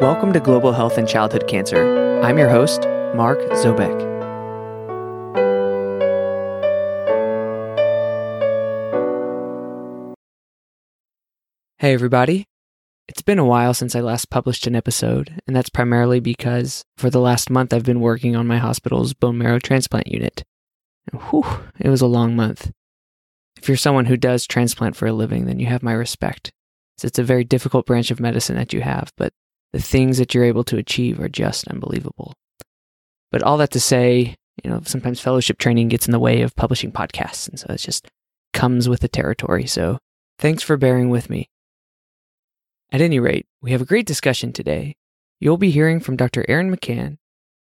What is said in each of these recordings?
Welcome to Global Health and Childhood Cancer. I'm your host, Mark Zobeck. Hey, everybody. It's been a while since I last published an episode, and that's primarily because for the last month I've been working on my hospital's bone marrow transplant unit. Whew, it was a long month. If you're someone who does transplant for a living, then you have my respect. It's a very difficult branch of medicine that you have, but the things that you're able to achieve are just unbelievable. But all that to say, you know, sometimes fellowship training gets in the way of publishing podcasts, and so it just comes with the territory. So thanks for bearing with me. At any rate, we have a great discussion today. You'll be hearing from Dr. Erin McCann,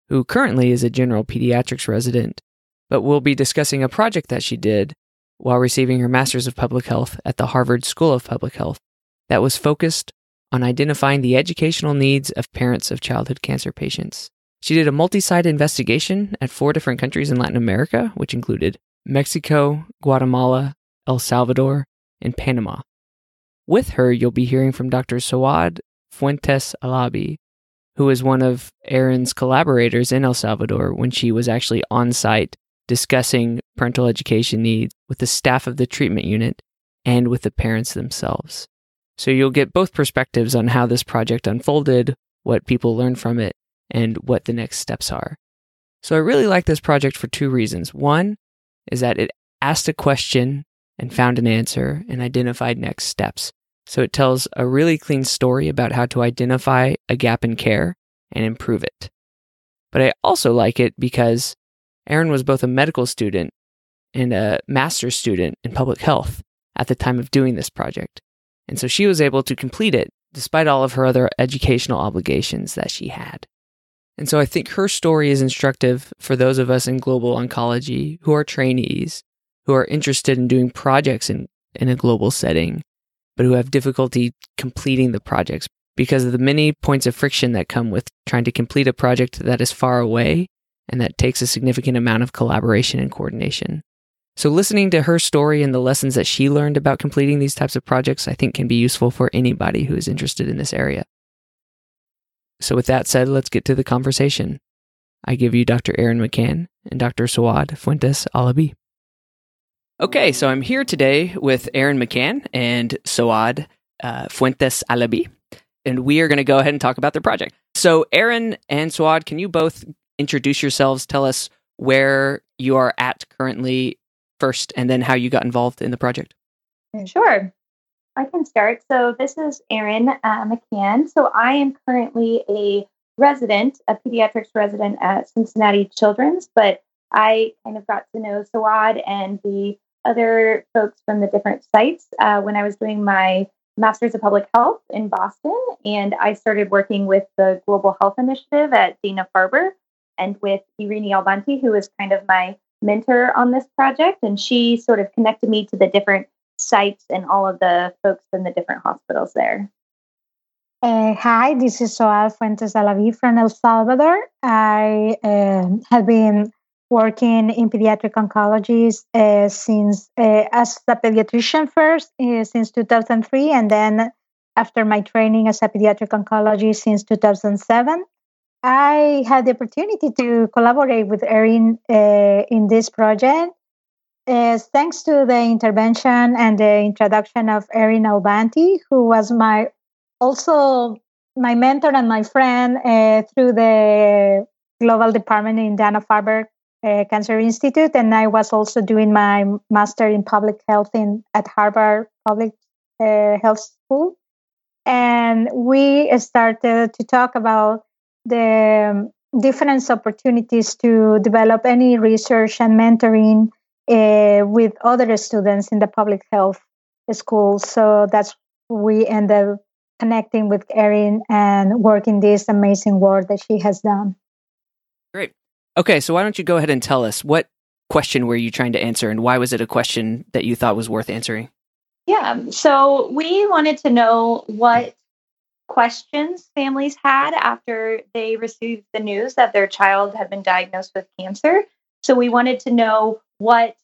who currently is a general pediatrics resident, but we'll be discussing a project that she did while receiving her Master's of Public Health at the Harvard School of Public Health that was focused on identifying the educational needs of parents of childhood cancer patients. She did a multi site investigation at four different countries in Latin America, which included Mexico, Guatemala, El Salvador, and Panama. With her, you'll be hearing from Dr. Soad Fuentes Alabi, who was one of Erin's collaborators in El Salvador when she was actually on site discussing parental education needs with the staff of the treatment unit and with the parents themselves. So you'll get both perspectives on how this project unfolded, what people learned from it, and what the next steps are. So I really like this project for two reasons. One is that it asked a question and found an answer and identified next steps. So it tells a really clean story about how to identify a gap in care and improve it. But I also like it because Erin was both a medical student and a master's student in public health at the time of doing this project. And so she was able to complete it despite all of her other educational obligations that she had. And so I think her story is instructive for those of us in global oncology who are trainees, who are interested in doing projects in, in a global setting, but who have difficulty completing the projects because of the many points of friction that come with trying to complete a project that is far away and that takes a significant amount of collaboration and coordination. So, listening to her story and the lessons that she learned about completing these types of projects, I think can be useful for anybody who is interested in this area. So, with that said, let's get to the conversation. I give you Dr. Erin McCann and Dr. Soad Fuentes Alabi. Okay, so I'm here today with Erin McCann and Soad uh, Fuentes Alabi, and we are going to go ahead and talk about their project. So, Erin and Soad, can you both introduce yourselves? Tell us where you are at currently first and then how you got involved in the project. Sure. I can start. So, this is Erin uh, McCann. So, I am currently a resident, a pediatrics resident at Cincinnati Children's, but I kind of got to know Soad and the other folks from the different sites uh, when I was doing my Master's of Public Health in Boston. And I started working with the Global Health Initiative at Dana Farber and with Irini Albanti, who is kind of my mentor on this project, and she sort of connected me to the different sites and all of the folks in the different hospitals there. Uh, hi, this is Soad Fuentes Alabi from El Salvador. I uh, have been working in pediatric oncology uh, since uh, as a pediatrician first uh, since 2003, and then after my training as a pediatric oncologist since 2007. I had the opportunity to collaborate with Erin uh, in this project. Uh, thanks to the intervention and the introduction of Irini Albanti, who was my also my mentor and my friend uh, through the global department in Dana Farber uh, Cancer Institute, and I was also doing my master in public health in at Harvard Public uh, Health School, and we started to talk about the different opportunities to develop any research and mentoring uh, with other students in the public health school. So that's we end up connecting with Erin and working this amazing work that she has done. Great. Okay, so why don't you go ahead and tell us what question were you trying to answer and why was it a question that you thought was worth answering? Yeah, so we wanted to know what questions families had after they received the news that their child had been diagnosed with cancer. So we wanted to know what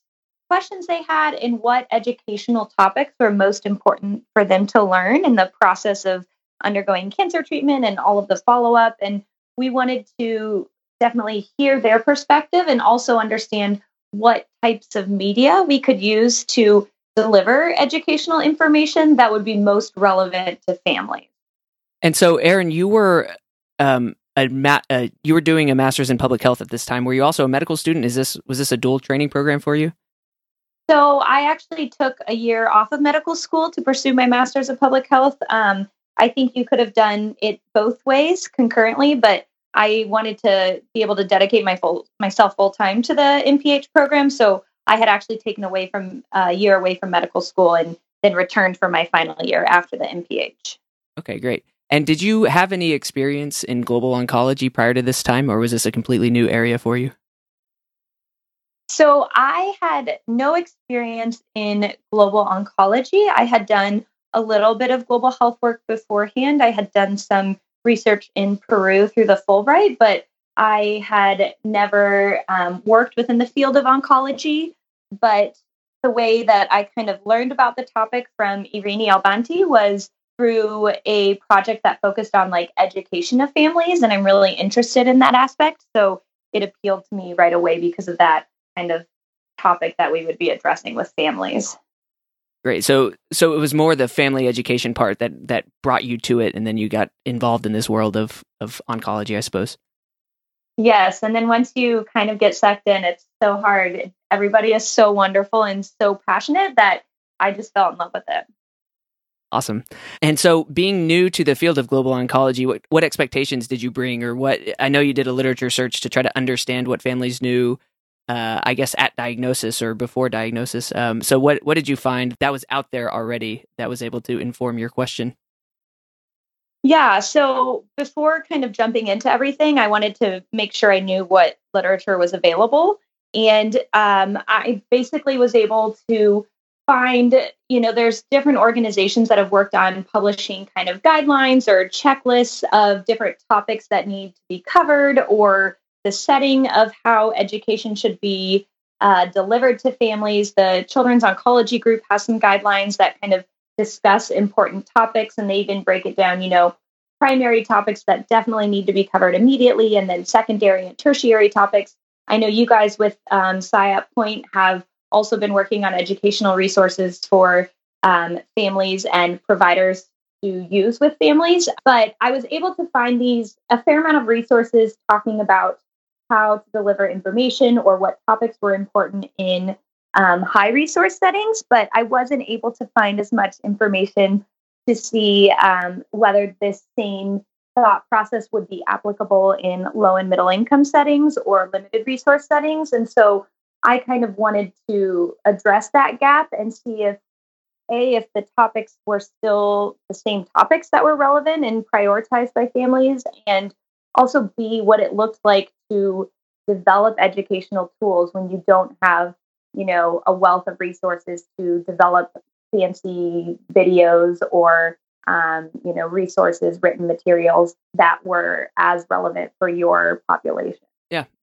questions they had and what educational topics were most important for them to learn in the process of undergoing cancer treatment and all of the follow up. And we wanted to definitely hear their perspective and also understand what types of media we could use to deliver educational information that would be most relevant to families. And so, Erin, you were um, a ma- uh, you were doing a master's in public health at this time. Were you also a medical student? Is this was this a dual training program for you? So I actually took a year off of medical school to pursue my master's of public health. Um, I think you could have done it both ways concurrently, but I wanted to be able to dedicate my full myself full time to the MPH program. So I had actually taken away from uh, a year away from medical school and then returned for my final year after the MPH. Okay, great. And did you have any experience in global oncology prior to this time, or was this a completely new area for you? So I had no experience in global oncology. I had done a little bit of global health work beforehand. I had done some research in Peru through the Fulbright, but I had never um, worked within the field of oncology. But the way that I kind of learned about the topic from Irini Albanti was through a project that focused on like education of families and i'm really interested in that aspect. So it appealed to me right away because of that kind of topic that we would be addressing with families. Great. So so it was more the family education part that that brought you to it and then you got involved in this world of of oncology i suppose? Yes and then once you kind of get sucked in it's so hard. Everybody is so wonderful and so passionate that i just fell in love with it Awesome. And so, being new to the field of global oncology, what, what expectations did you bring, or what? I know you did a literature search to try to understand what families knew, uh, I guess, at diagnosis or before diagnosis. Um, so, what what did you find that was out there already that was able to inform your question? Yeah. So, before kind of jumping into everything, I wanted to make sure I knew what literature was available, and um, I basically was able to find, you know, there's different organizations that have worked on publishing kind of guidelines or checklists of different topics that need to be covered or the setting of how education should be uh, delivered to families. The Children's Oncology Group has some guidelines that kind of discuss important topics and they even break it down, you know, primary topics that definitely need to be covered immediately and then secondary and tertiary topics. I know you guys with um, SIAP Point have also been working on educational resources for um, families and providers to use with families. But I was able to find these a fair amount of resources talking about how to deliver information or what topics were important in um, high resource settings. But I wasn't able to find as much information to see um, whether this same thought process would be applicable in low and middle income settings or limited resource settings. And so I kind of wanted to address that gap and see if a if the topics were still the same topics that were relevant and prioritized by families and also b what it looked like to develop educational tools when you don't have you know a wealth of resources to develop fancy videos or um, you know resources written materials that were as relevant for your population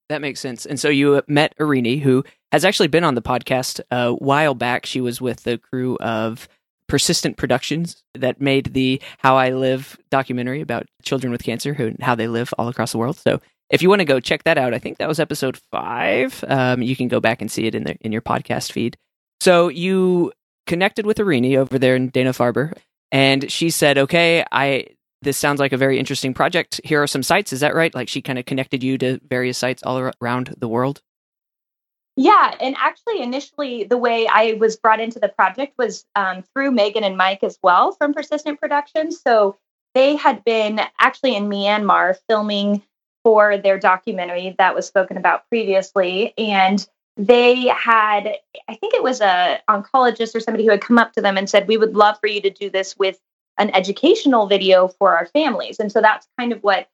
that makes sense. And so you met Irini, who has actually been on the podcast a while back. She was with the crew of Persistent Productions that made the How I Live documentary about children with cancer who how they live all across the world. So if you want to go check that out, I think that was episode five. Um, you can go back and see it in the in your podcast feed. So you connected with Irini over there in Dana Farber, and she said, "Okay, I this sounds like a very interesting project. Here are some sites. Is that right? Like she kind of connected you to various sites all around the world? Yeah. And actually, initially, the way I was brought into the project was um, through Megan and Mike as well from Persistent Productions. So they had been actually in Myanmar filming for their documentary that was spoken about previously. And they had, I think it was a oncologist or somebody who had come up to them and said, We would love for you to do this with an educational video for our families. And so that's kind of what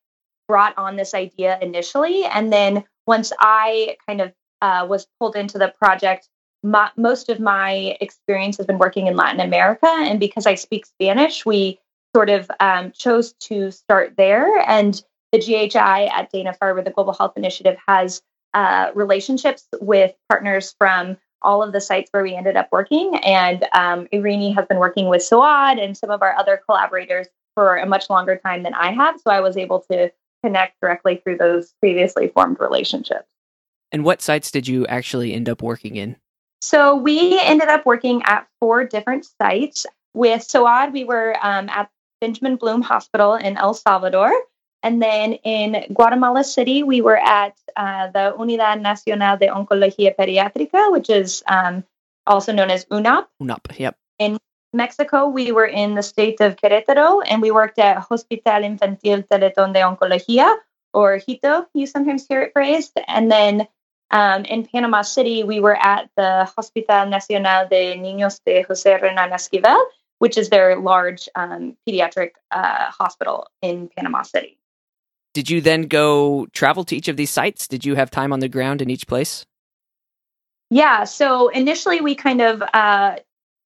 brought on this idea initially. And then once I kind of uh, was pulled into the project, my, most of my experience has been working in Latin America. And because I speak Spanish, we sort of um, chose to start there. And the GHI at Dana Farber, the Global Health Initiative, has uh, relationships with partners from all of the sites where we ended up working. And um, Irini has been working with SOAD and some of our other collaborators for a much longer time than I have. So I was able to connect directly through those previously formed relationships. And what sites did you actually end up working in? So we ended up working at four different sites. With SOAD, we were um, at Benjamin Bloom Hospital in El Salvador. And then in Guatemala City, we were at uh, the Unidad Nacional de Oncología Pediátrica, which is um, also known as UNAP. UNOP, yep. In Mexico, we were in the state of Querétaro and we worked at Hospital Infantil Teletón de Oncología, or HITO, you sometimes hear it phrased. And then um, in Panama City, we were at the Hospital Nacional de Niños de José Renan Esquivel, which is their large um, pediatric uh, hospital in Panama City. Did you then go travel to each of these sites? Did you have time on the ground in each place? Yeah. So initially, we kind of uh,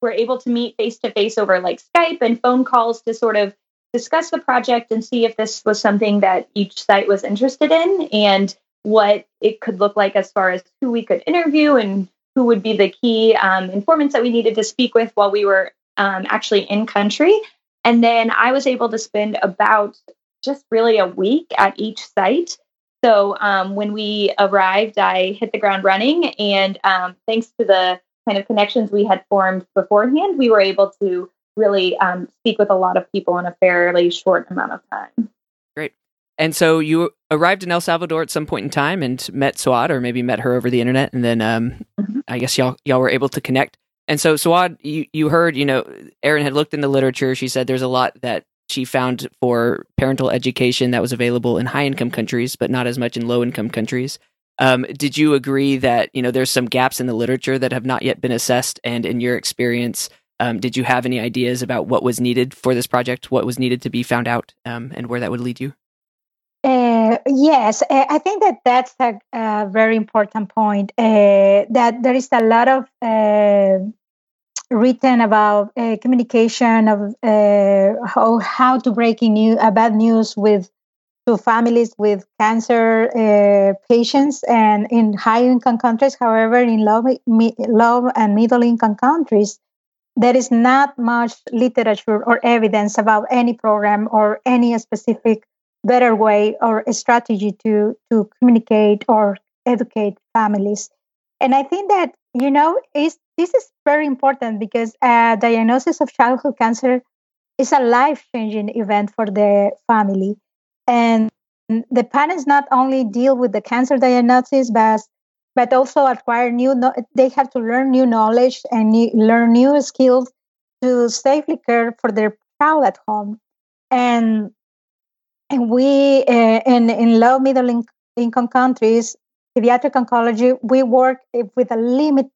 were able to meet face to face over like Skype and phone calls to sort of discuss the project and see if this was something that each site was interested in and what it could look like as far as who we could interview and who would be the key um, informants that we needed to speak with while we were um, actually in country. And then I was able to spend about just really a week at each site. So um, when we arrived, I hit the ground running. And um, thanks to the kind of connections we had formed beforehand, we were able to really um, speak with a lot of people in a fairly short amount of time. Great. And so you arrived in El Salvador at some point in time and met SOAD, or maybe met her over the internet, and then um, mm-hmm. I guess y'all y'all were able to connect. And so SOAD, you you heard, you know, Erin had looked in the literature. She said there's a lot that she found for parental education that was available in high income countries, but not as much in low income countries. Um, did you agree that you know there's some gaps in the literature that have not yet been assessed? And in your experience, um, did you have any ideas about what was needed for this project? What was needed to be found out, um, and where that would lead you? Uh, yes, uh, I think that that's a, a very important point. Uh, that there is a lot of uh, written about uh, communication of uh, how, how to breaking new uh, bad news with to families with cancer uh, patients and in high income countries. However in low, low and middle income countries there is not much literature or evidence about any program or any specific better way or strategy to to communicate or educate families. And i think that you know is this is very important because a diagnosis of childhood cancer is a life-changing event for the family. And the parents not only deal with the cancer diagnosis but but also acquire new they have to learn new knowledge and new, learn new skills to safely care for their child at home. And and we uh, in in low middle income countries pediatric oncology, we work with a limited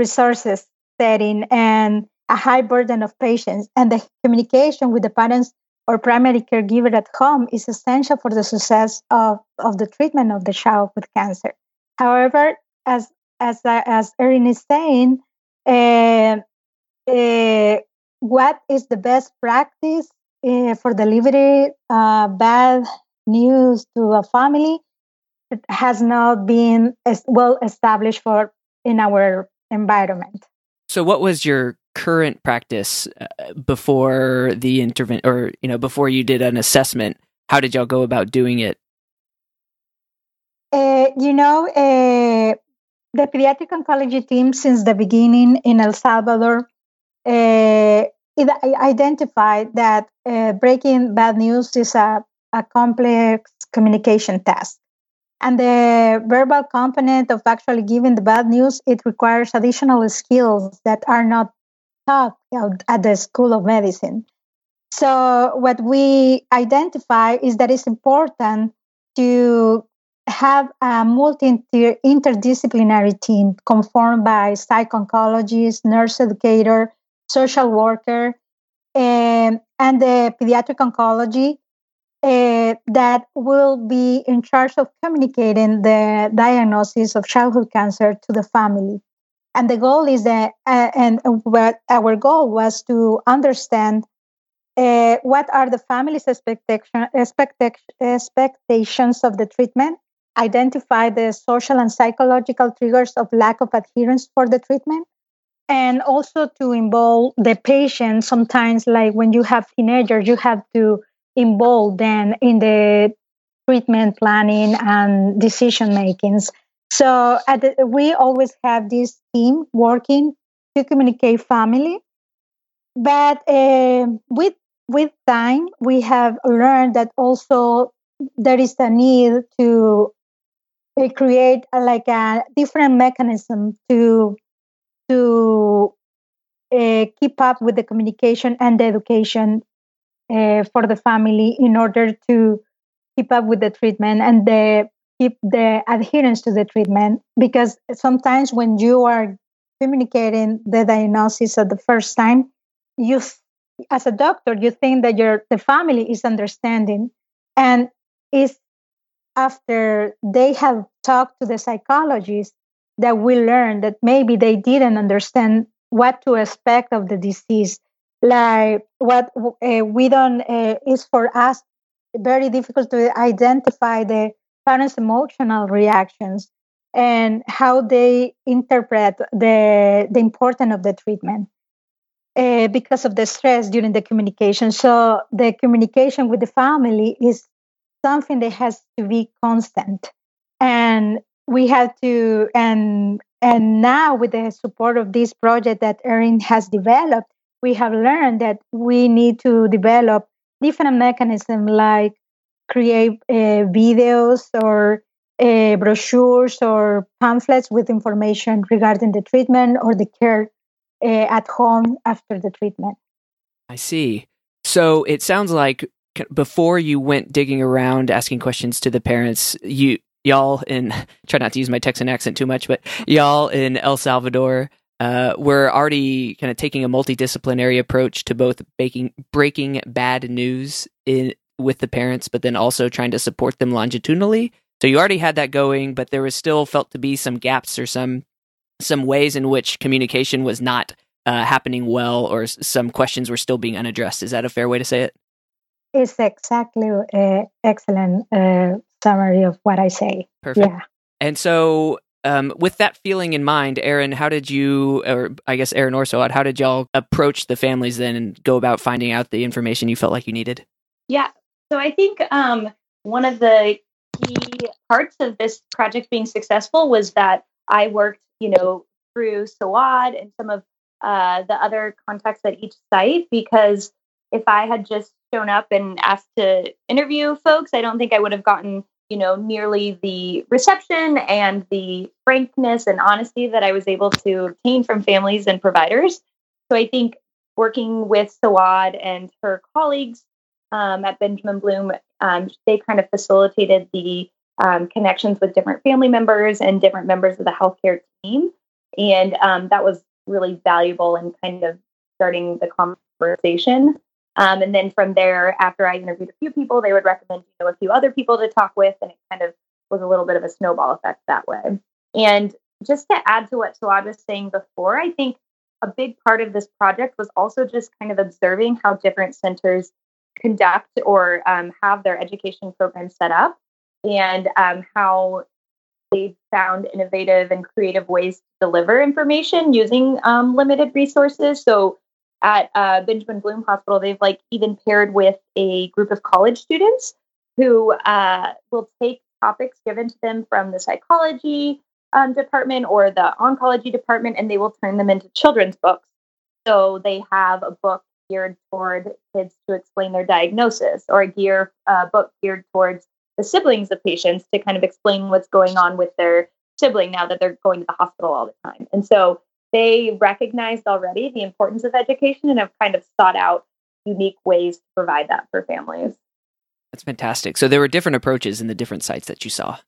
resources setting and a high burden of patients. And the communication with the parents or primary caregiver at home is essential for the success of, of the treatment of the child with cancer. However, as as as Erin is saying, uh, uh, what is the best practice uh, for delivering bad news to a family? It has not been well established for in our environment. So, what was your current practice uh, before the intervention, or you know, before you did an assessment? How did y'all go about doing it? Uh, you know, uh, the pediatric oncology team since the beginning in El Salvador uh, identified that uh, breaking bad news is a, a complex communication task. And the verbal component of actually giving the bad news, it requires additional skills that are not taught at the School of Medicine. So, what we identify is that it's important to have a multi interdisciplinary team conformed by psych oncologist, nurse educator, social worker, and, and the pediatric oncology uh, that will be in charge of communicating the diagnosis of childhood cancer to the family. And the goal is that, uh, and what our goal was to understand uh, what are the family's expectation, expectation, expectations of the treatment, identify the social and psychological triggers of lack of adherence for the treatment, and also to involve the patient sometimes like when you have teenagers you have to involve then in the treatment planning and decision makings. So the, we always have this team working to communicate family. But uh, with with time we have learned that also there is a need to uh, create a, like a different mechanism to to uh, keep up with the communication and the education uh, for the family in order to keep up with the treatment and the keep the adherence to the treatment because sometimes when you are communicating the diagnosis at the first time you as a doctor you think that your the family is understanding and is after they have talked to the psychologist that we learn that maybe they didn't understand what to expect of the disease. Like what uh, we don't uh, is for us very difficult to identify the parents' emotional reactions and how they interpret the the importance of the treatment uh, because of the stress during the communication. So the communication with the family is something that has to be constant, and we have to and and now with the support of this project that erin has developed we have learned that we need to develop different mechanisms like create uh, videos or uh, brochures or pamphlets with information regarding the treatment or the care uh, at home after the treatment. I see. So it sounds like before you went digging around asking questions to the parents, you y'all in try not to use my Texan accent too much, but y'all in El Salvador uh, we're already kind of taking a multidisciplinary approach to both baking, breaking bad news in with the parents, but then also trying to support them longitudinally. So you already had that going, but there was still felt to be some gaps or some some ways in which communication was not uh, happening well, or some questions were still being unaddressed. Is that a fair way to say it? It's exactly uh, excellent uh, summary of what I say. Perfect. Yeah. And so, um, with that feeling in mind, Erin, how did you, or I guess Erin or Soad, how did y'all approach the families then and go about finding out the information you felt like you needed? Yeah. So I think um, one of the key parts of this project being successful was that I worked, you know, through SOAD and some of uh, the other contacts at each site because if I had just shown up and asked to interview folks, I don't think I would have gotten, you know, nearly the reception and the frankness and honesty that I was able to obtain from families and providers. So I think working with Soad and her colleagues um, at Benjamin Bloom, um, they kind of facilitated the um, connections with different family members and different members of the healthcare team. And um, that was really valuable in kind of starting the conversation. Um, and then from there, after I interviewed a few people, they would recommend you know a few other people to talk with, and it kind of was a little bit of a snowball effect that way. And just to add to what Soad was saying before, I think a big part of this project was also just kind of observing how different centers conduct or um, have their education programs set up, and um, how they found innovative and creative ways to deliver information using um, limited resources. So at uh, Benjamin Bloom Hospital, they've like even paired with a group of college students who uh, will take topics given to them from the psychology um, department or the oncology department, and they will turn them into children's books. So they have a book geared toward kids to explain their diagnosis, or a gear uh, book geared towards the siblings of patients to kind of explain what's going on with their sibling now that they're going to the hospital all the time. And so they recognized already the importance of education and have kind of sought out unique ways to provide that for families. That's fantastic. So there were different approaches in the different sites that you saw.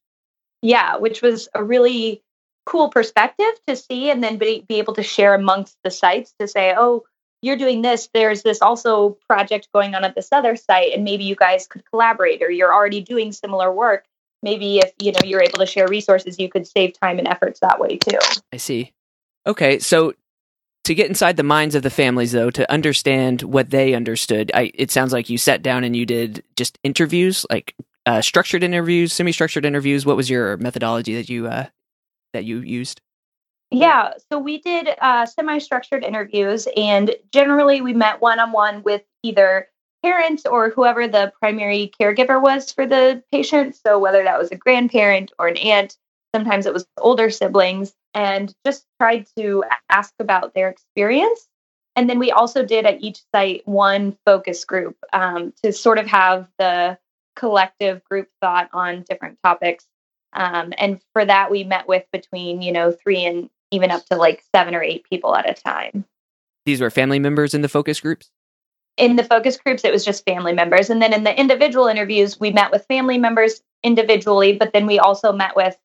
Yeah, which was a really cool perspective to see and then be, be able to share amongst the sites to say, oh, you're doing this. There's this also project going on at this other site, and maybe you guys could collaborate or you're already doing similar work. Maybe if you know you're able to share resources, you could save time and efforts that way too. I see. Okay, so to get inside the minds of the families, though, to understand what they understood, I, it sounds like you sat down and you did just interviews, like uh, structured interviews, semi-structured interviews. What was your methodology that you uh, that you used? Yeah, so we did uh, semi structured interviews, and generally we met one on one with either parents or whoever the primary caregiver was for the patient. So, whether that was a grandparent or an aunt, sometimes it was older siblings, and just tried to ask about their experience. And then we also did at each site one focus group um, to sort of have the collective group thought on different topics. Um, and for that, we met with between, you know, three and even up to like seven or eight people at a time. These were family members in the focus groups? In the focus groups, it was just family members. And then in the individual interviews, we met with family members individually, but then we also met with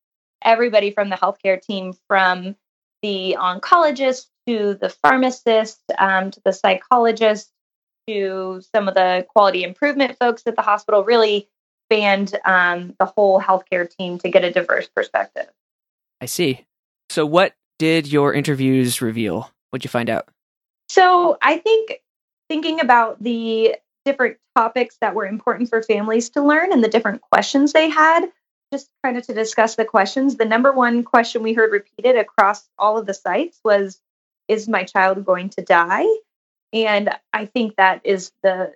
everybody from the healthcare team from the oncologist to the pharmacist um, to the psychologist to some of the quality improvement folks at the hospital really spanned um, the whole healthcare team to get a diverse perspective. I see. So, what did your interviews reveal? What'd you find out? So, I think thinking about the different topics that were important for families to learn and the different questions they had, just kind of to discuss the questions, the number one question we heard repeated across all of the sites was Is my child going to die? And I think that is the,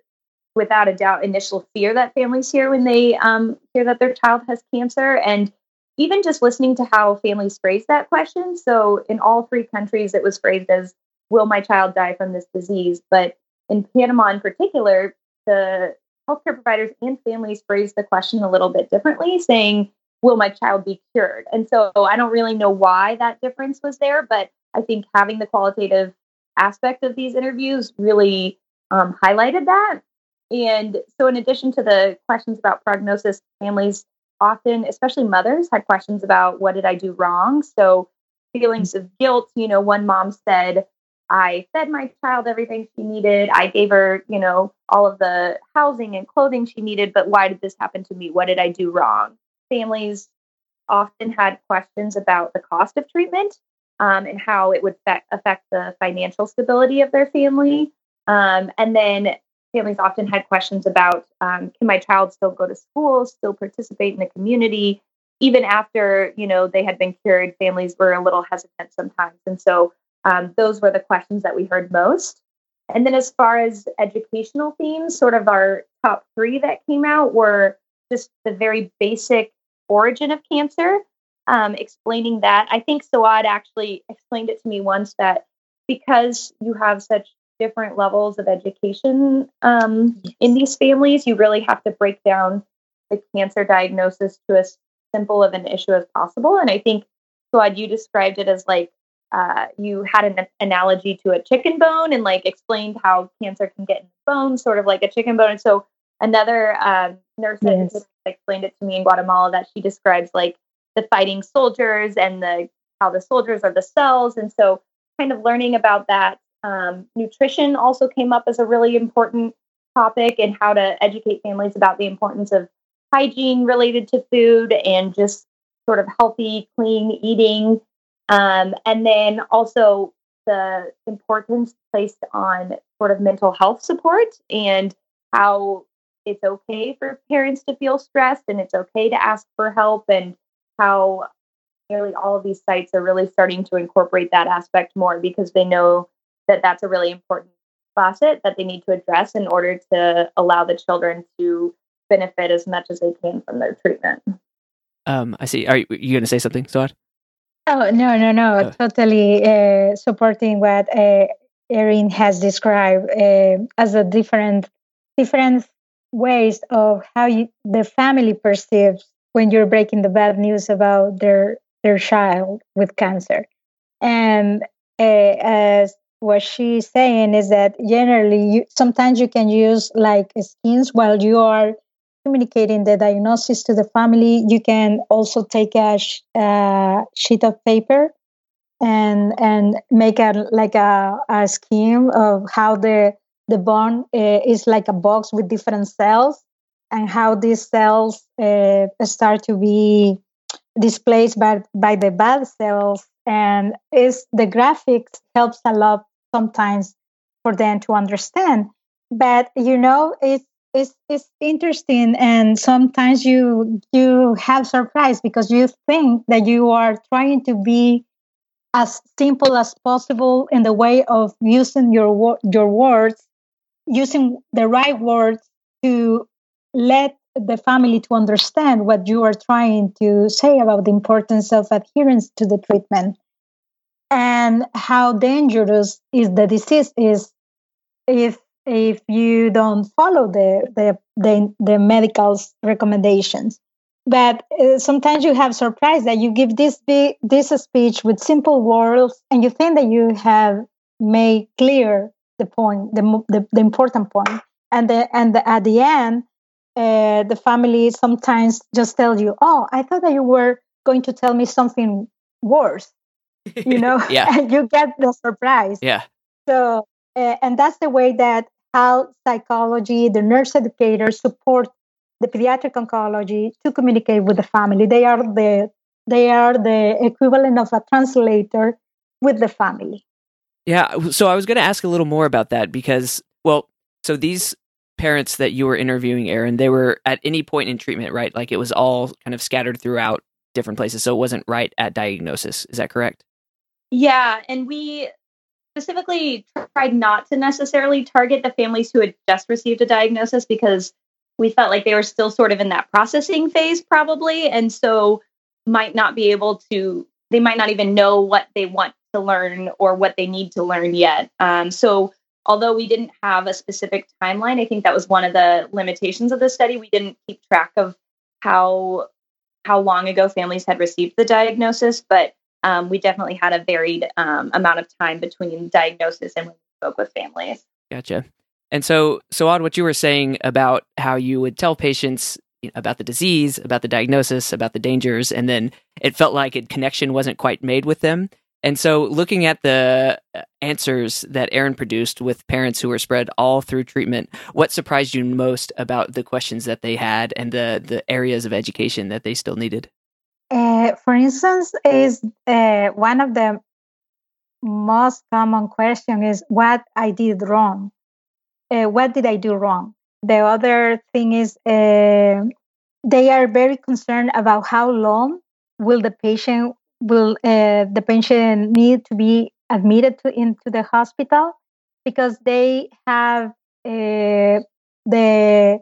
without a doubt, initial fear that families hear when they um, hear that their child has cancer. And even just listening to how families phrase that question. So in all three countries, it was phrased as, Will my child die from this disease? But in Panama in particular, the healthcare providers and families phrase the question a little bit differently, saying, Will my child be cured? And so I don't really know why that difference was there, but I think having the qualitative aspect of these interviews really um, highlighted that. And so, in addition to the questions about prognosis, families often, especially mothers, had questions about what did I do wrong? So, feelings of guilt. You know, one mom said, I fed my child everything she needed. I gave her, you know, all of the housing and clothing she needed, but why did this happen to me? What did I do wrong? Families often had questions about the cost of treatment um, and how it would fe- affect the financial stability of their family. Um, and then families often had questions about um, can my child still go to school, still participate in the community? Even after you know they had been cured, families were a little hesitant sometimes, and so um, those were the questions that we heard most. And then, as far as educational themes, sort of our top three that came out were just the very basic origin of cancer, um, explaining that. I think Soad actually explained it to me once that because you have such different levels of education um, in these families, you really have to break down the cancer diagnosis to as simple of an issue as possible. And I think, Soad, you described it as like uh, you had an analogy to a chicken bone and like explained how cancer can get in the bone, sort of like a chicken bone. And so another um, nurse yes. explained it to me in Guatemala that she describes like the fighting soldiers and the how the soldiers are the cells. And so kind of learning about that um, nutrition also came up as a really important topic and how to educate families about the importance of hygiene related to food and just sort of healthy, clean eating. Um, and then also the importance placed on sort of mental health support and how it's okay for parents to feel stressed and it's okay to ask for help and how nearly all of these sites are really starting to incorporate that aspect more because they know that that's a really important facet that they need to address in order to allow the children to benefit as much as they can from their treatment. Um, I see. Are you, you going to say something, Soad? Oh no, no, no! Oh. Totally uh, supporting what uh, Erin has described uh, as a different, different ways of how you, the family perceives when you're breaking the bad news about their their child with cancer. And uh, as what she's saying is that generally you, sometimes you can use like skins while you are communicating the diagnosis to the family you can also take a sh- sheet of paper and and make a like a, a scheme of how the the bone uh, is like a box with different cells and how these cells uh, start to be displaced by, by the bad cells. And is the graphics helps a lot sometimes for them to understand. But you know it's it's it's interesting and sometimes you you have surprise because you think that you are trying to be as simple as possible in the way of using your your words, using the right words to let the family to understand what you are trying to say about the importance of adherence to the treatment and how dangerous is the disease is if if you don't follow the the the, the medical recommendations. But uh, sometimes you have surprise that you give this big, this speech with simple words and you think that you have made clear the point the, the, the important point. And the, and the, at the end uh, the family sometimes just tell you oh i thought that you were going to tell me something worse you know? Yeah. And you get the surprise. Yeah. So uh, and that's the way that how psychology the nurse educators support the pediatric oncology to communicate with the family. They are the they are the equivalent of a translator with the family. Yeah so i was going to ask a little more about that because well so these parents that you were interviewing erin they were at any point in treatment right? Like it was all kind of scattered throughout different places so it wasn't right at diagnosis. Is that correct? Yeah, and we specifically tried not to necessarily target the families who had just received a diagnosis because we felt like they were still sort of in that processing phase, probably. And so might not be able to, they might not even know what they want to learn or what they need to learn yet. Um, so, although we didn't have a specific timeline, I think that was one of the limitations of the study. We didn't keep track of how how long ago families had received the diagnosis, but um, we definitely had a varied um, amount of time between diagnosis and when we spoke with families. Gotcha. And so, Soad what you were saying about how you would tell patients about the disease, about the diagnosis, about the dangers, and then it felt like a connection wasn't quite made with them. And so, looking at the uh, answers that Erin produced with parents who were spread all through treatment, what surprised you most about the questions that they had and the the areas of education that they still needed? Uh, for instance, is uh, one of the most common question is what I did wrong. Uh, what did I do wrong? The other thing is uh, they are very concerned about how long will the patient will uh, the patient need to be admitted to, into the hospital because they have the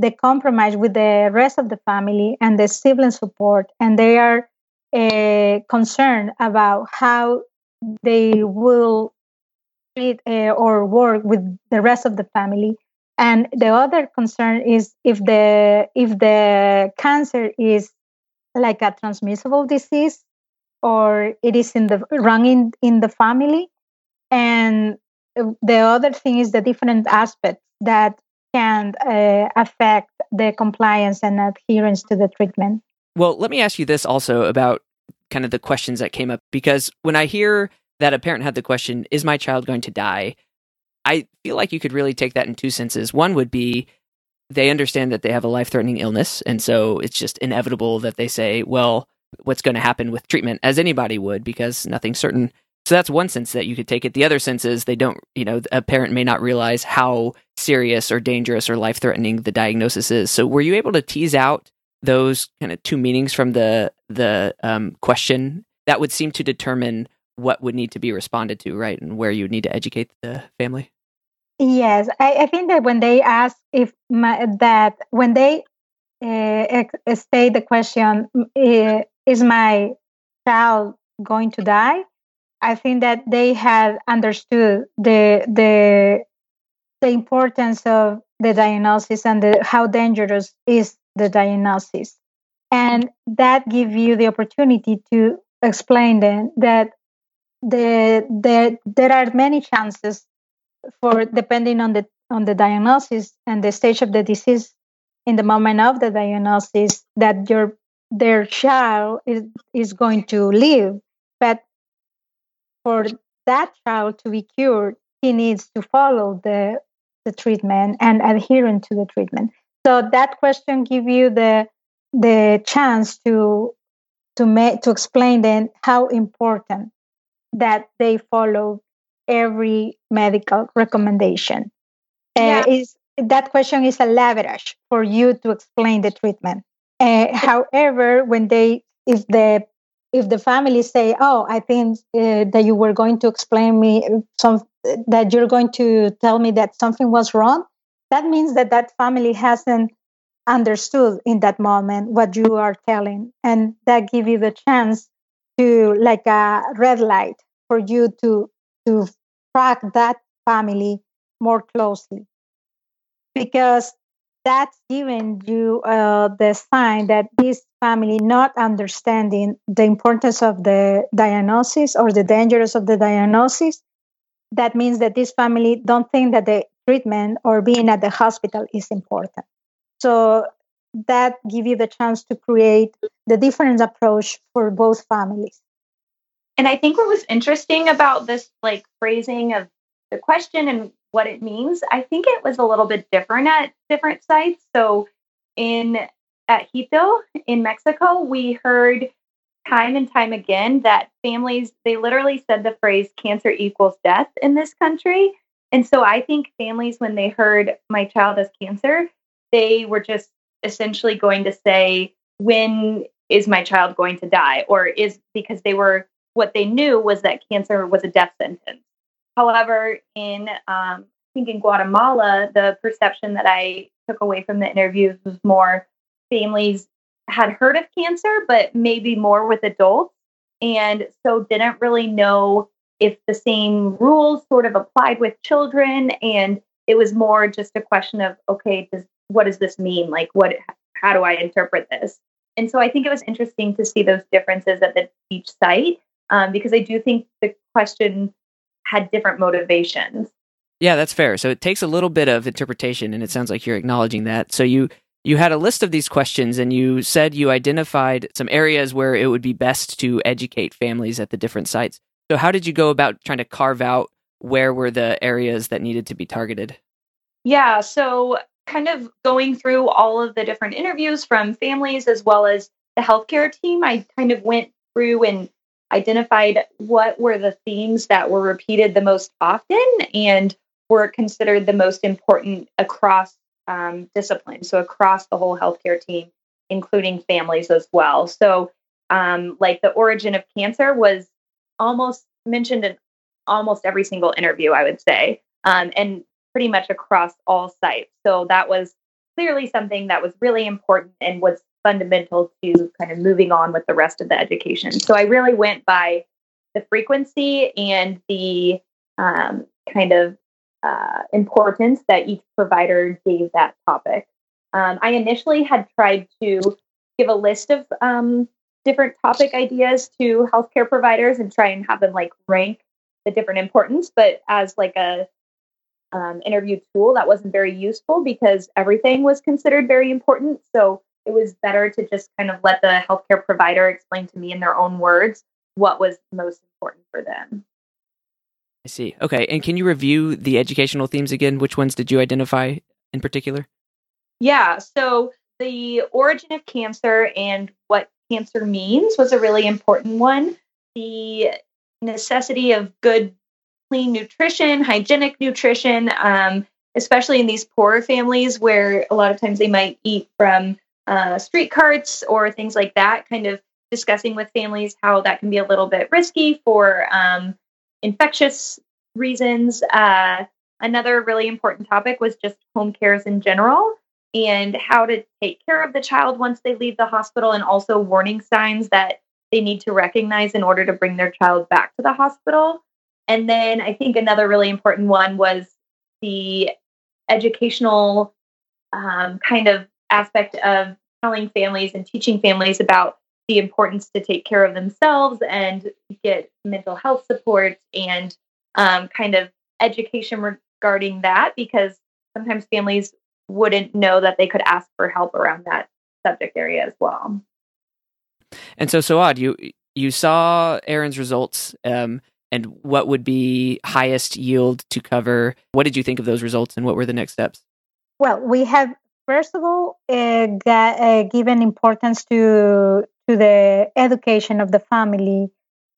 the compromise with the rest of the family and the sibling support, and they are uh, concerned about how they will treat uh, or work with the rest of the family. And the other concern is if the if the cancer is like a transmissible disease or it is in the run in, in the family. And the other thing is the different aspects that can uh, affect the compliance and adherence to the treatment. Well, let me ask you this also about kind of the questions that came up because when I hear that a parent had the question, Is my child going to die? I feel like you could really take that in two senses. One would be they understand that they have a life threatening illness. And so it's just inevitable that they say, Well, what's going to happen with treatment, as anybody would, because nothing's certain. So that's one sense that you could take it. The other sense is they don't, you know, a parent may not realize how serious or dangerous or life threatening the diagnosis is. So were you able to tease out those kind of two meanings from the the um, question that would seem to determine what would need to be responded to, right, and where you need to educate the family? Yes, I, I think that when they ask if my, that when they uh, state the question, uh, is my child going to die? I think that they had understood the the the importance of the diagnosis and the, how dangerous is the diagnosis, and that give you the opportunity to explain them that the, the there are many chances for depending on the on the diagnosis and the stage of the disease in the moment of the diagnosis that your their child is, is going to live. But for that child to be cured, he needs to follow the, the treatment and adherent to the treatment. So that question give you the the chance to to make to explain then how important that they follow every medical recommendation. Uh, yeah. Uh, is that question is a leverage for you to explain the treatment. Uh, however, when they, if the if the family say, "Oh, I think uh, that you were going to explain me some that you're going to tell me that something was wrong," that means that that family hasn't understood in that moment what you are telling, and that give you the chance to like a red light for you to to track that family more closely. Because that's giving you uh, the sign that this family not understanding the importance of the diagnosis or the dangers of the diagnosis that means that this family don't think that the treatment or being at the hospital is important. So that give you the chance to create the different approach for both families. And i think what was interesting about this like phrasing of the question and what it means i think it was a little bit different at different sites. So in at Jito in Mexico, we heard time and time again that families, they literally said the phrase cancer equals death in this country. And so I think families, when they heard my child has cancer, they were just essentially going to say, when is my child going to die? Or is because they were, what they knew was that cancer was a death sentence. However, in, um, I think in Guatemala, the perception that I took away from the interviews was more families had heard of cancer, but maybe more with adults. And so didn't really know if the same rules sort of applied with children. And it was more just a question of, okay, does, what does this mean? Like, what, how do I interpret this? And so I think it was interesting to see those differences at the, each site um, because I do think the question had different motivations. Yeah, that's fair. So it takes a little bit of interpretation, and it sounds like you're acknowledging that. So you you had a list of these questions and you said you identified some areas where it would be best to educate families at the different sites. So, how did you go about trying to carve out where were the areas that needed to be targeted? Yeah, so kind of going through all of the different interviews from families as well as the healthcare team, I kind of went through and identified what were the themes that were repeated the most often and were considered the most important across um, so across the whole healthcare team, including families as well. So, um, like the origin of cancer was almost mentioned in almost every single interview, I would say, um, and pretty much across all sites. So that was clearly something that was really important and was fundamental to kind of moving on with the rest of the education. So I really went by the frequency and the um, kind of uh, importance that each provider gave that topic. Um, I initially had tried to give a list of um, different topic ideas to healthcare providers and try and have them like rank the different importance, but as like a um, interview tool, that wasn't very useful because everything was considered very important. So it was better to just kind of let the healthcare provider explain to me in their own words what was most important for them. See. Okay. And can you review the educational themes again? Which ones did you identify in particular? Yeah. So the origin of cancer and what cancer means was a really important one. The necessity of good, clean nutrition, hygienic nutrition, um, especially in these poorer families where a lot of times they might eat from uh, street carts or things like that, kind of discussing with families how that can be a little bit risky for um, infectious reasons. Uh, another really important topic was just home cares in general and how to take care of the child once they leave the hospital, and also warning signs that they need to recognize in order to bring their child back to the hospital. And then I think another really important one was the educational um, kind of aspect of telling families and teaching families about the importance to take care of themselves and get mental health support and um, kind of education regarding that because sometimes families wouldn't know that they could ask for help around that subject area as well. And so, Soad, you you saw Erin's results, um, and what would be highest yield to cover? What did you think of those results, and what were the next steps? Well, we have first of all uh, got, uh, given importance to to the education of the family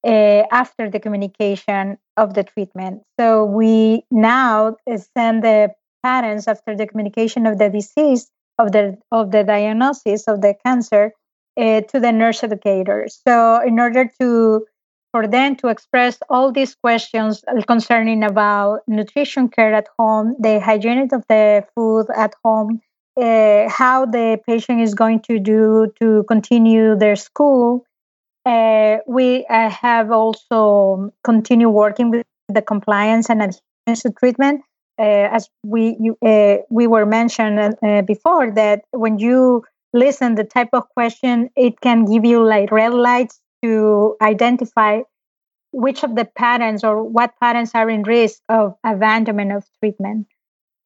uh, after the communication of the treatment. So we now send the parents after the communication of the disease of the of the diagnosis of the cancer uh, to the nurse educators. So, in order to for them to express all these questions concerning about nutrition care at home, the hygiene of the food at home, uh, how the patient is going to do to continue their school. Uh, we uh, have also continued working with the compliance and adherence to treatment. Uh, as we you, uh, we were mentioned uh, before, that when you listen the type of question, it can give you like red lights to identify which of the patterns or what patterns are in risk of abandonment of treatment.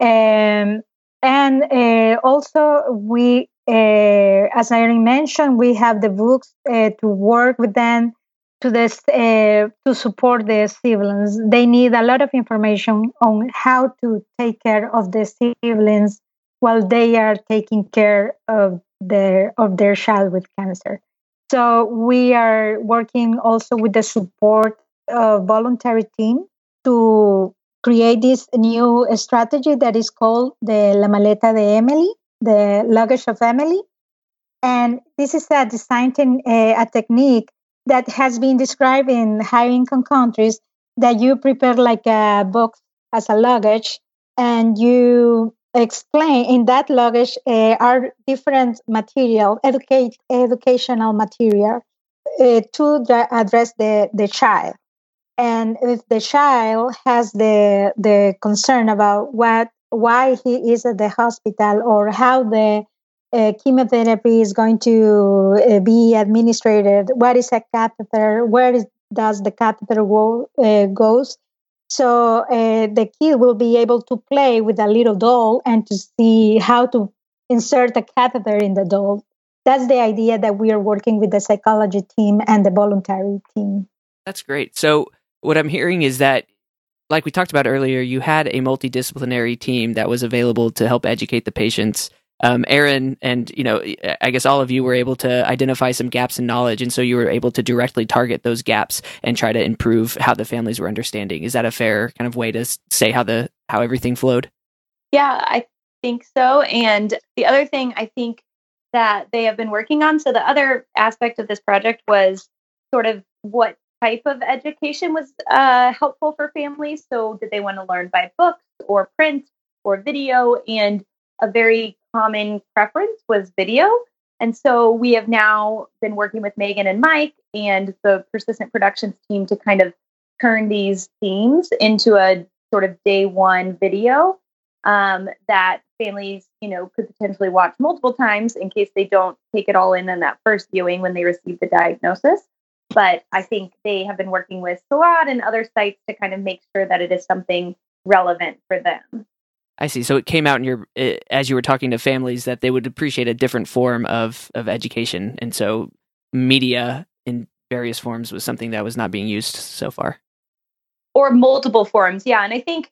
Um, and uh, also, we, uh, as I already mentioned, we have the books uh, to work with them to this uh, to support the siblings. They need a lot of information on how to take care of the siblings while they are taking care of their of their child with cancer. So we are working also with the support of voluntary team to create this new strategy that is called the La Maleta de Emily, the luggage of Emily. And this is a design te- a technique that has been described in high income countries that you prepare like a box as a luggage and you explain in that luggage uh, are different material, educate, educational material uh, to address the, the child. And if the child has the the concern about what why he is at the hospital or how the uh, chemotherapy is going to uh, be administered, what is a catheter, where is, does the catheter go, uh, goes, so uh, the kid will be able to play with a little doll and to see how to insert a catheter in the doll. That's the idea that we are working with the psychology team and the voluntary team. That's great. So what I'm hearing is that like we talked about earlier, you had a multidisciplinary team that was available to help educate the patients um, Erin and you know, I guess all of you were able to identify some gaps in knowledge, and so you were able to directly target those gaps and try to improve how the families were understanding. Is that a fair kind of way to say how the how everything flowed? Yeah, I think so. And the other thing I think that they have been working on. So the other aspect of this project was sort of what type of education was uh, helpful for families. So did they want to learn by books or print or video? And a very common preference was video. And so we have now been working with Megan and Mike and the Persistent Productions team to kind of turn these themes into a sort of day one video um, that families, you know, could potentially watch multiple times in case they don't take it all in in that first viewing when they receive the diagnosis. But I think they have been working with Soad and other sites to kind of make sure that it is something relevant for them. I see. So it came out in your as you were talking to families that they would appreciate a different form of of education, and so media in various forms was something that was not being used so far, or multiple forms. Yeah, and I think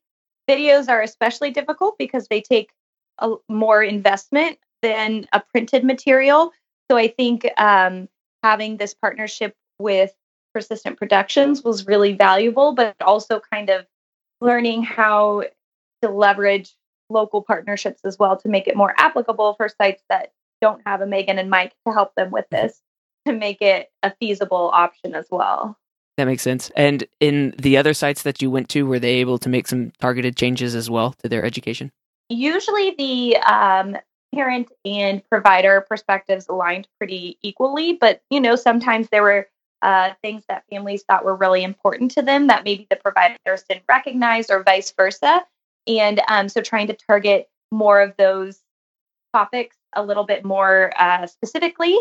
videos are especially difficult because they take a more investment than a printed material. So I think um, having this partnership with Persistent Productions was really valuable, but also kind of learning how to leverage local partnerships as well to make it more applicable for sites that don't have a Megan and Mike to help them with this to make it a feasible option as well. That makes sense. And in the other sites that you went to, were they able to make some targeted changes as well to their education? Usually the um, parent and provider perspectives aligned pretty equally, but you know, sometimes there were uh, things that families thought were really important to them that maybe the providers didn't recognize or vice versa. And um, so trying to target more of those topics a little bit more uh, specifically.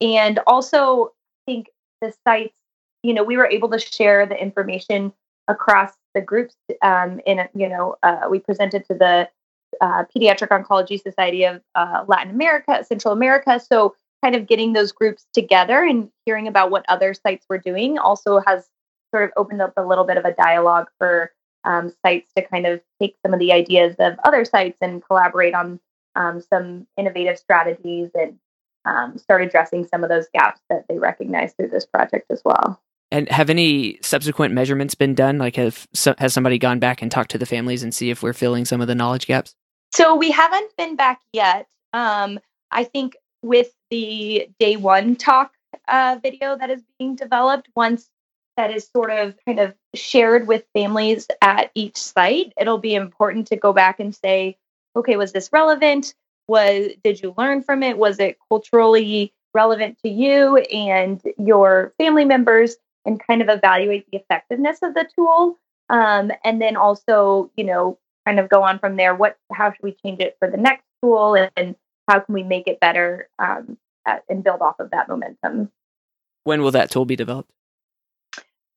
And also, I think the sites, you know, we were able to share the information across the groups. Um, in, you know, uh, we presented to the uh, Pediatric Oncology Society of uh, Latin America, Central America. So, kind of getting those groups together and hearing about what other sites were doing also has sort of opened up a little bit of a dialogue for um, sites to kind of take some of the ideas of other sites and collaborate on um, some innovative strategies and um, start addressing some of those gaps that they recognize through this project as well. And have any subsequent measurements been done? Like, have has somebody gone back and talked to the families and see if we're filling some of the knowledge gaps? So we haven't been back yet. Um, I think with the day one talk uh, video that is being developed, once that is sort of kind of shared with families at each site, it'll be important to go back and say, okay, was this relevant? Was did you learn from it? Was it culturally relevant to you and your family members? And kind of evaluate the effectiveness of the tool. Um, and then also, you know, kind of go on from there. What, how should we change it for the next tool, and, and how can we make it better um, at, and build off of that momentum? When will that tool be developed?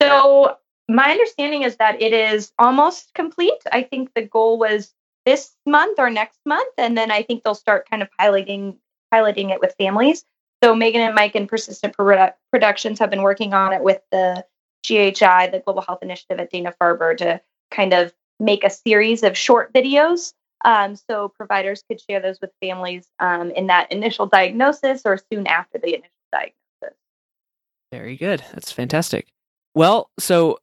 So my understanding is that it is almost complete. I think the goal was this month or next month, and then I think they'll start kind of piloting piloting it with families. So Megan and Mike and Persistent Produ- Productions have been working on it with the GHI, the Global Health Initiative at Dana Farber, to kind of make a series of short videos. Um, so providers could share those with families um, in that initial diagnosis or soon after the initial diagnosis. Very good. That's fantastic. Well, so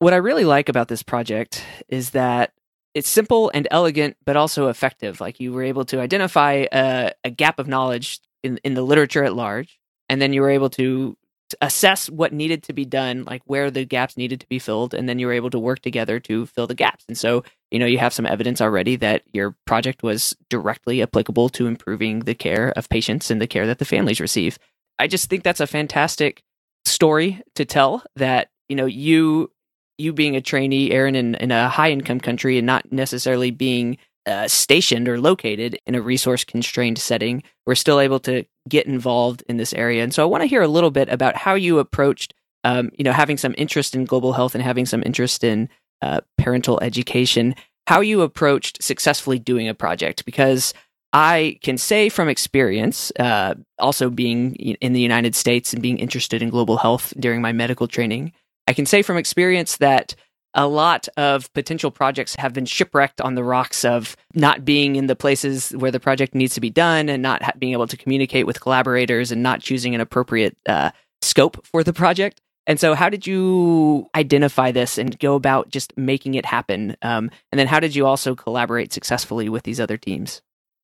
what I really like about this project is that it's simple and elegant, but also effective. Like you were able to identify a, a gap of knowledge in, in the literature at large, and then you were able to assess what needed to be done, like where the gaps needed to be filled, and then you were able to work together to fill the gaps. And so, you know, you have some evidence already that your project was directly applicable to improving the care of patients and the care that the families receive. I just think that's a fantastic story to tell that you know you you being a trainee Erin, in, in a high income country and not necessarily being uh, stationed or located in a resource constrained setting we're still able to get involved in this area. And so i want to hear a little bit about how you approached um, you know having some interest in global health and having some interest in uh, parental education how you approached successfully doing a project. Because I can say from experience, uh, also being in the United States and being interested in global health during my medical training, I can say from experience that a lot of potential projects have been shipwrecked on the rocks of not being in the places where the project needs to be done and not ha- being able to communicate with collaborators and not choosing an appropriate uh, scope for the project. And so, how did you identify this and go about just making it happen? Um, and then, how did you also collaborate successfully with these other teams?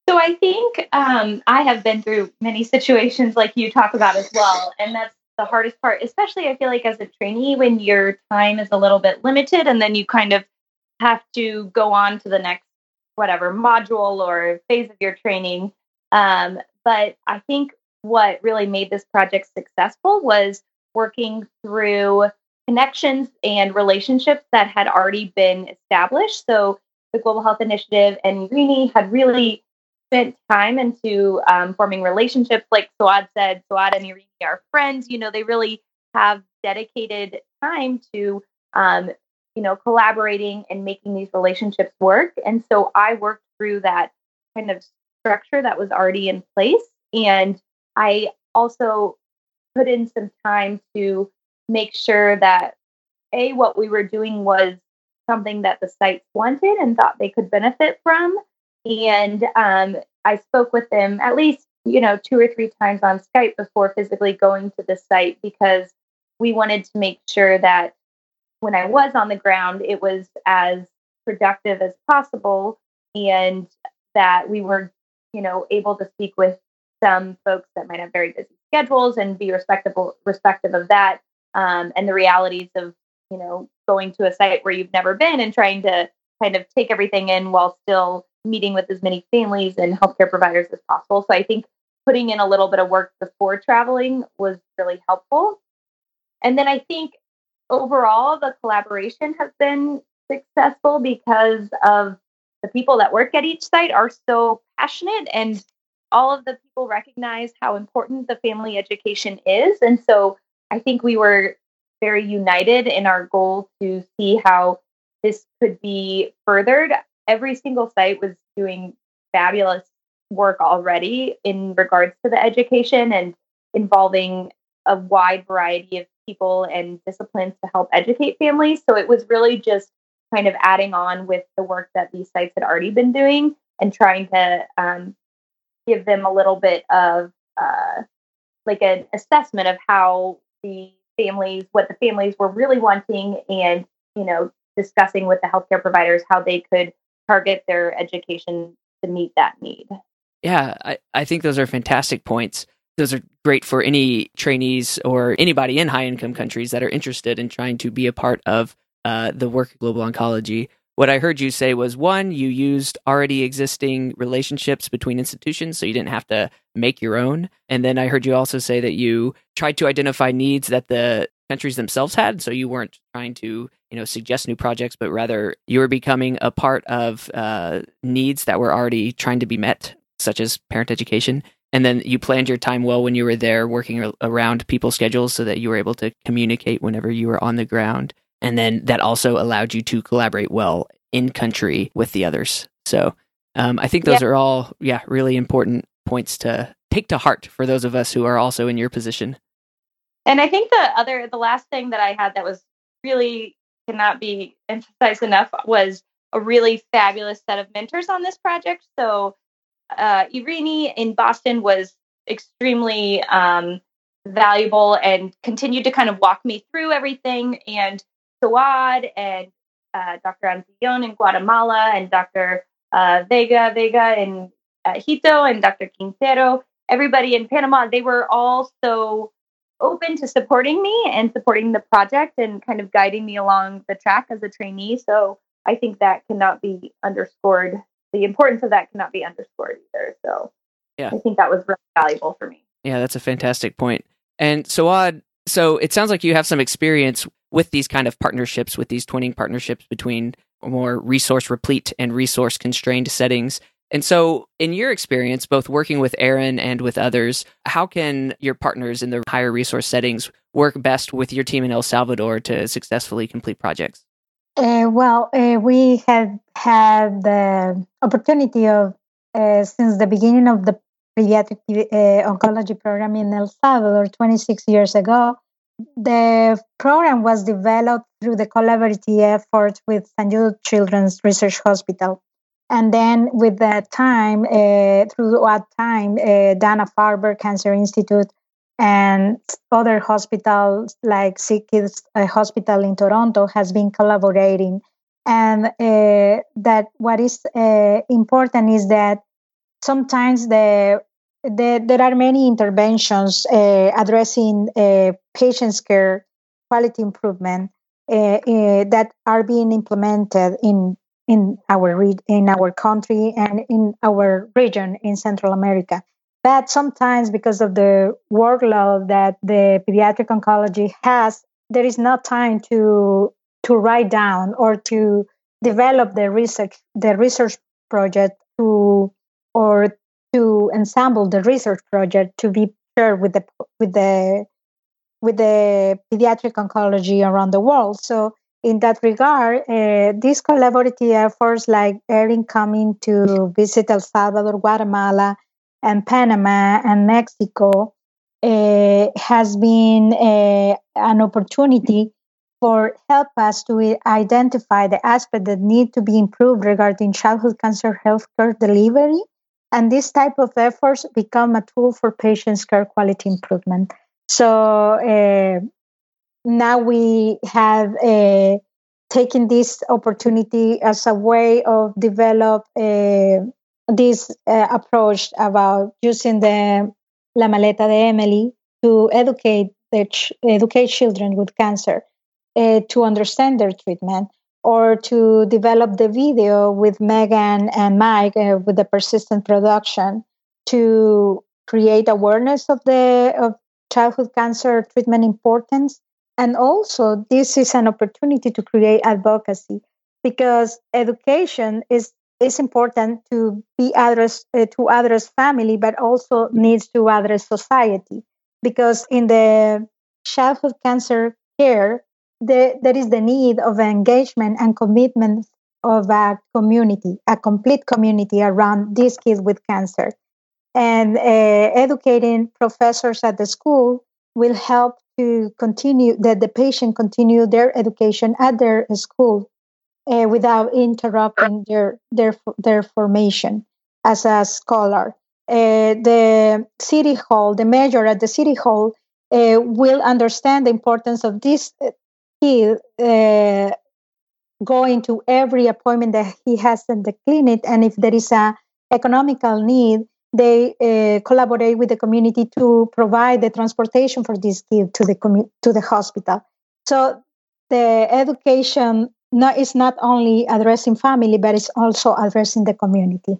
So, I think um, I have been through many situations like you talk about as well. And that's the hardest part, especially I feel like as a trainee when your time is a little bit limited and then you kind of have to go on to the next whatever module or phase of your training. Um, but I think what really made this project successful was working through connections and relationships that had already been established. So the Global Health Initiative and Irini had really spent time into um, forming relationships. Like Soad said, Soad and Irini are friends. You know, they really have dedicated time to, um, you know, collaborating and making these relationships work. And so I worked through that kind of structure that was already in place. And I also put in some time to make sure that A, what we were doing was something that the sites wanted and thought they could benefit from and um, I spoke with them at least, you know, two or three times on Skype before physically going to the site because we wanted to make sure that when I was on the ground, it was as productive as possible and that we were, you know, able to speak with some folks that might have very busy schedules and be respectable respective of that um, and the realities of you know going to a site where you've never been and trying to kind of take everything in while still meeting with as many families and healthcare providers as possible. So I think putting in a little bit of work before traveling was really helpful. And then I think overall the collaboration has been successful because of the people that work at each site are so passionate and all of the people recognize how important the family education is. And so I think we were very united in our goal to see how this could be furthered every single site was doing fabulous work already in regards to the education and involving a wide variety of people and disciplines to help educate families. So it was really just kind of adding on with the work that these sites had already been doing and trying to um, give them a little bit of uh, like an assessment of how the families, what the families were really wanting, and you know, discussing with the healthcare providers how they could target their education to meet that need. Yeah, I, I think those are fantastic points. Those are great for any trainees or anybody in high income countries that are interested in trying to be a part of uh, the work of global oncology. What I heard you say was one, you used already existing relationships between institutions, so you didn't have to make your own. And then I heard you also say that you tried to identify needs that the countries themselves had, so you weren't trying to, you know, suggest new projects, but rather you were becoming a part of uh, needs that were already trying to be met, such as parent education. And then you planned your time well when you were there, working around people's schedules, so that you were able to communicate whenever you were on the ground and then that also allowed you to collaborate well in country with the others. So um, I think those yeah. are all, yeah, really important points to take to heart for those of us who are also in your position. And I think the other, the last thing that I had that was really cannot be emphasized enough was a really fabulous set of mentors on this project. So uh, Irini in Boston was extremely um, valuable and continued to kind of walk me through everything. And Soad and uh, Dr. Antillon in Guatemala and Dr. Uh, Vega Vega in uh, Hito and Dr. Quintero, everybody in Panama, they were all so open to supporting me and supporting the project and kind of guiding me along the track as a trainee. So I think that cannot be underscored. The importance of that cannot be underscored either. So yeah. I think that was really valuable for me. Yeah, that's a fantastic point. And Soad, so it sounds like you have some experience with these kind of partnerships, with these twinning partnerships between more resource replete and resource constrained settings. And so, in your experience, both working with Erin and with others, how can your partners in the higher resource settings work best with your team in El Salvador to successfully complete projects? Uh, well, uh, we have had the opportunity of, uh, since the beginning of the pediatric uh, oncology program in El Salvador 26 years ago, the program was developed through the collaborative effort with San Jude Children's Research Hospital. And then, with that time, uh, throughout time, uh, Dana Farber Cancer Institute and other hospitals like SickKids uh, Hospital in Toronto has been collaborating. And uh, that what is uh, important is that sometimes the there, there are many interventions uh, addressing patients' care quality improvement that are being implemented in in our re- in our country and in our region in Central America. But sometimes, because of the workload that the pediatric oncology has, there is not time to to write down or to develop the research the research project to or to ensemble the research project to be shared with the with the with the pediatric oncology around the world. So in that regard, uh, these collaborative efforts like Erin coming to visit El Salvador, Guatemala, and Panama and Mexico uh, has been uh, an opportunity for help us to identify the aspects that need to be improved regarding childhood cancer healthcare delivery and this type of efforts become a tool for patients' care quality improvement. So now we have uh, taken this opportunity as a way of develop uh, this uh, approach about using the La Maleta de Emily to educate the ch- educate children with cancer uh, to understand their treatment or to develop the video with Megan and Mike uh, with the persistent production to create awareness of the of childhood cancer treatment importance and also this is an opportunity to create advocacy because education is is important to be addressed uh, to address family but also needs to address society because in the childhood cancer care the, there is the need of engagement and commitment of a community, a complete community around these kids with cancer. And uh, educating professors at the school will help to continue that the patient continue their education at their school uh, without interrupting their their their formation as a scholar. Uh, the city hall, the mayor at the city hall, uh, will understand the importance of this he uh, going to every appointment that he has in the clinic and if there is a economical need they uh, collaborate with the community to provide the transportation for this kids to the commu- to the hospital. So the education not, is not only addressing family, but it's also addressing the community.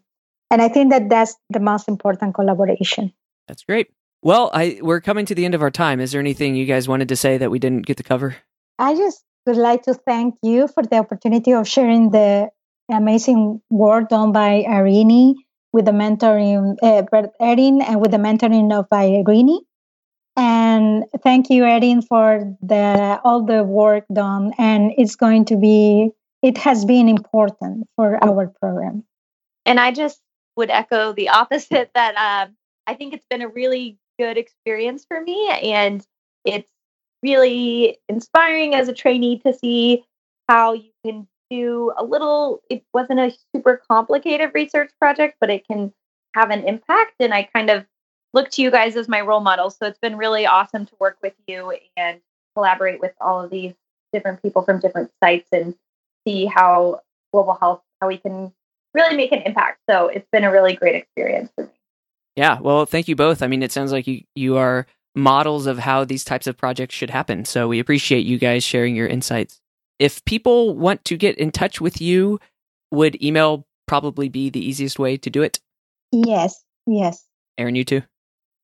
And I think that that's the most important collaboration. That's great. Well, I we're coming to the end of our time. Is there anything you guys wanted to say that we didn't get to cover? I just would like to thank you for the opportunity of sharing the amazing work done by Irini with the mentoring, uh, Erin, and with the mentoring of Irini. And thank you, Erin, for the all the work done. And it's going to be, it has been important for our program. And I just would echo the opposite that um, I think it's been a really good experience for me. And it's really inspiring as a trainee to see how you can do a little, it wasn't a super complicated research project, but it can have an impact. And I kind of look to you guys as my role models. So it's been really awesome to work with you and collaborate with all of these different people from different sites and see how global health, how we can really make an impact. So it's been a really great experience for me. Yeah, well, thank you both. I mean, it sounds like you you are models of how these types of projects should happen. So we appreciate you guys sharing your insights. If people want to get in touch with you, would email probably be the easiest way to do it? Yes, yes. Erin, you too?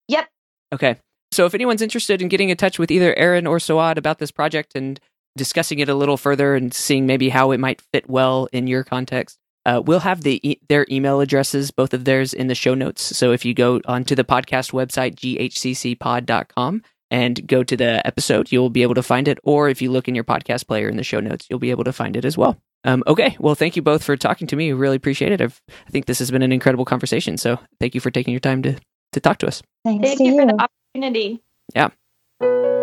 Yep. Okay. So if anyone's interested in getting in touch with either Erin or Soad about this project and discussing it a little further and seeing maybe how it might fit well in your context, uh, we'll have the e- their email addresses, both of theirs, in the show notes. So if you go onto the podcast website, ghccpod.com, and go to the episode, you'll be able to find it. Or if you look in your podcast player in the show notes, you'll be able to find it as well. Um, okay. Well, thank you both for talking to me. Really appreciate it. I've, I think this has been an incredible conversation. So thank you for taking your time to, to talk to us. Thanks Thank to you you for the opportunity. Yeah.